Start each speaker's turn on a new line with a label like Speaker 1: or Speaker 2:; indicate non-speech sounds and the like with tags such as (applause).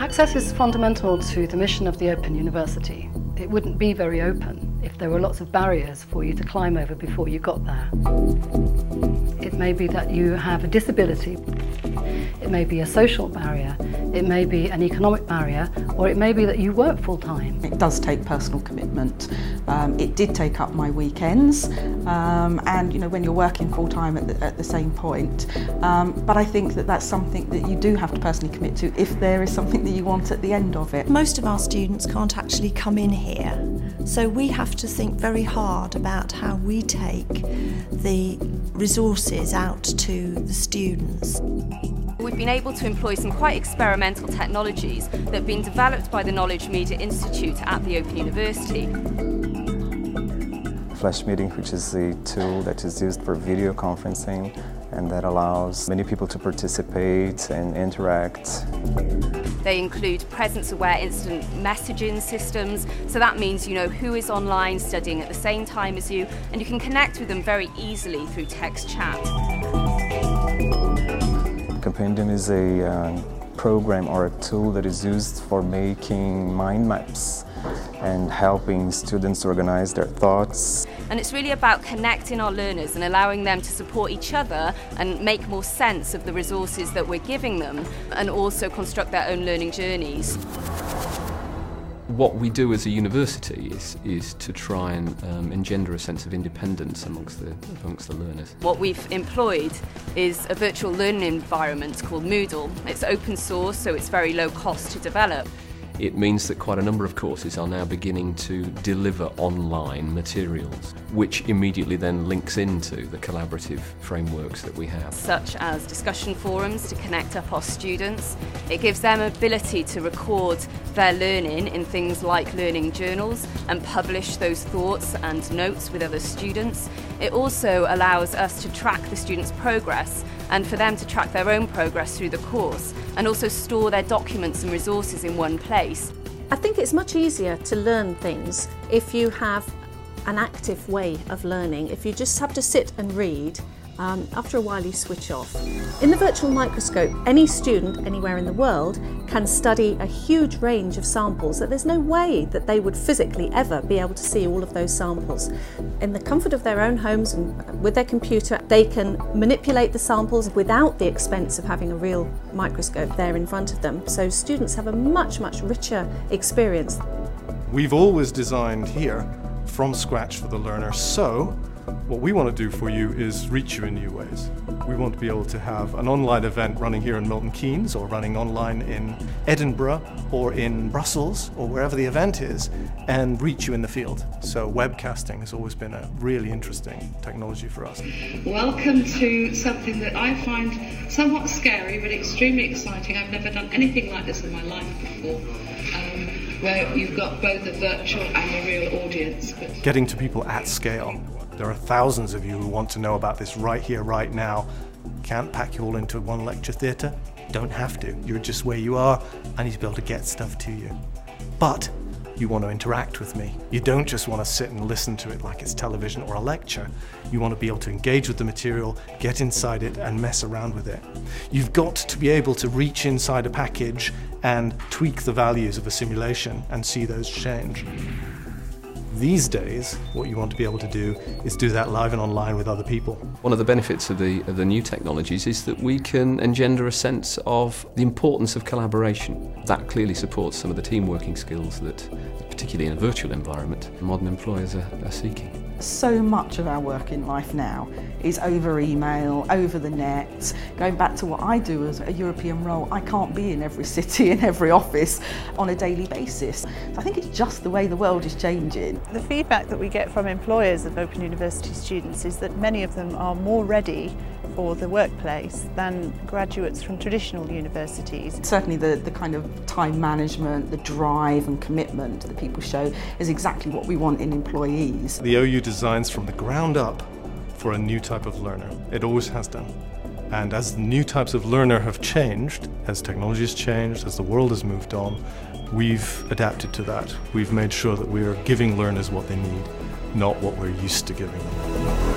Speaker 1: Access is fundamental to the mission of the Open University. It wouldn't be very open if there were lots of barriers for you to climb over before you got there. It may be that you have a disability. It may be a social barrier. It may be an economic barrier, or it may be that you work full time.
Speaker 2: It does take personal commitment. Um, it did take up my weekends, um, and you know when you're working full time at the, at the same point. Um, but I think that that's something that you do have to personally commit to if there is something that you want at the end of it.
Speaker 3: Most of our students can't actually come in here, so we have to think very hard about how we take the resources out to the students.
Speaker 4: We've been able to employ some quite experimental technologies that have been developed by the Knowledge Media Institute at the Open University.
Speaker 5: Flash Meeting, which is a tool that is used for video conferencing and that allows many people to participate and interact.
Speaker 4: They include presence-aware instant messaging systems, so that means you know who is online studying at the same time as you, and you can connect with them very easily through text chat.
Speaker 5: Compendium is a uh, program or a tool that is used for making mind maps and helping students organize their thoughts.
Speaker 4: And it's really about connecting our learners and allowing them to support each other and make more sense of the resources that we're giving them and also construct their own learning journeys.
Speaker 6: What we do as a university is, is to try and um, engender a sense of independence amongst the, amongst the learners.
Speaker 4: What we've employed is a virtual learning environment called Moodle. It's open source, so it's very low cost to develop
Speaker 6: it means that quite a number of courses are now beginning to deliver online materials, which immediately then links into the collaborative frameworks that we have.
Speaker 4: Such as discussion forums to connect up our students. It gives them ability to record their learning in things like learning journals and publish those thoughts and notes with other students. It also allows us to track the students' progress and for them to track their own progress through the course and also store their documents and resources in one place.
Speaker 7: I think it's much easier to learn things if you have an active way of learning. If you just have to sit and read, um, after a while you switch off. In the virtual microscope, any student anywhere in the world can study a huge range of samples that there's no way that they would physically ever be able to see all of those samples. In the comfort of their own homes and with their computer, they can manipulate the samples without the expense of having a real microscope there in front of them. So students have a much, much richer experience.
Speaker 8: We've always designed here from scratch for the learner so what we want to do for you is reach you in new ways. We want to be able to have an online event running here in Milton Keynes or running online in Edinburgh or in Brussels or wherever the event is and reach you in the field. So webcasting has always been a really interesting technology for us.
Speaker 9: Welcome to something that I find somewhat scary but extremely exciting. I've never done anything like this in my life before. Um, where you've got both a virtual and a real audience.
Speaker 8: Getting to people at scale there are thousands of you who want to know about this right here, right now. Can't pack you all into one lecture theatre. Don't have to. You're just where you are. I need to be able to get stuff to you. But you want to interact with me. You don't just want to sit and listen to it like it's television or a lecture. You want to be able to engage with the material, get inside it, and mess around with it. You've got to be able to reach inside a package and tweak the values of a simulation and see those change. These days, what you want to be able to do is do that live and online with other people.
Speaker 6: One of the benefits of the, of the new technologies is that we can engender a sense of the importance of collaboration. That clearly supports some of the team working skills that, particularly in a virtual environment, modern employers are, are seeking.
Speaker 2: So much of our work in life now is over email, over the net. Going back to what I do as a European role, I can't be in every (laughs) city, in every office on a daily basis. So I think it's just the way the world is changing.
Speaker 10: The feedback that we get from employers of Open University students is that many of them are more ready for the workplace than graduates from traditional universities.
Speaker 2: Certainly the, the kind of time management, the drive and commitment that people show is exactly what we want in employees.
Speaker 8: The OU designs from the ground up for a new type of learner. It always has done. And as new types of learner have changed, as technology has changed, as the world has moved on, we've adapted to that. We've made sure that we're giving learners what they need, not what we're used to giving them.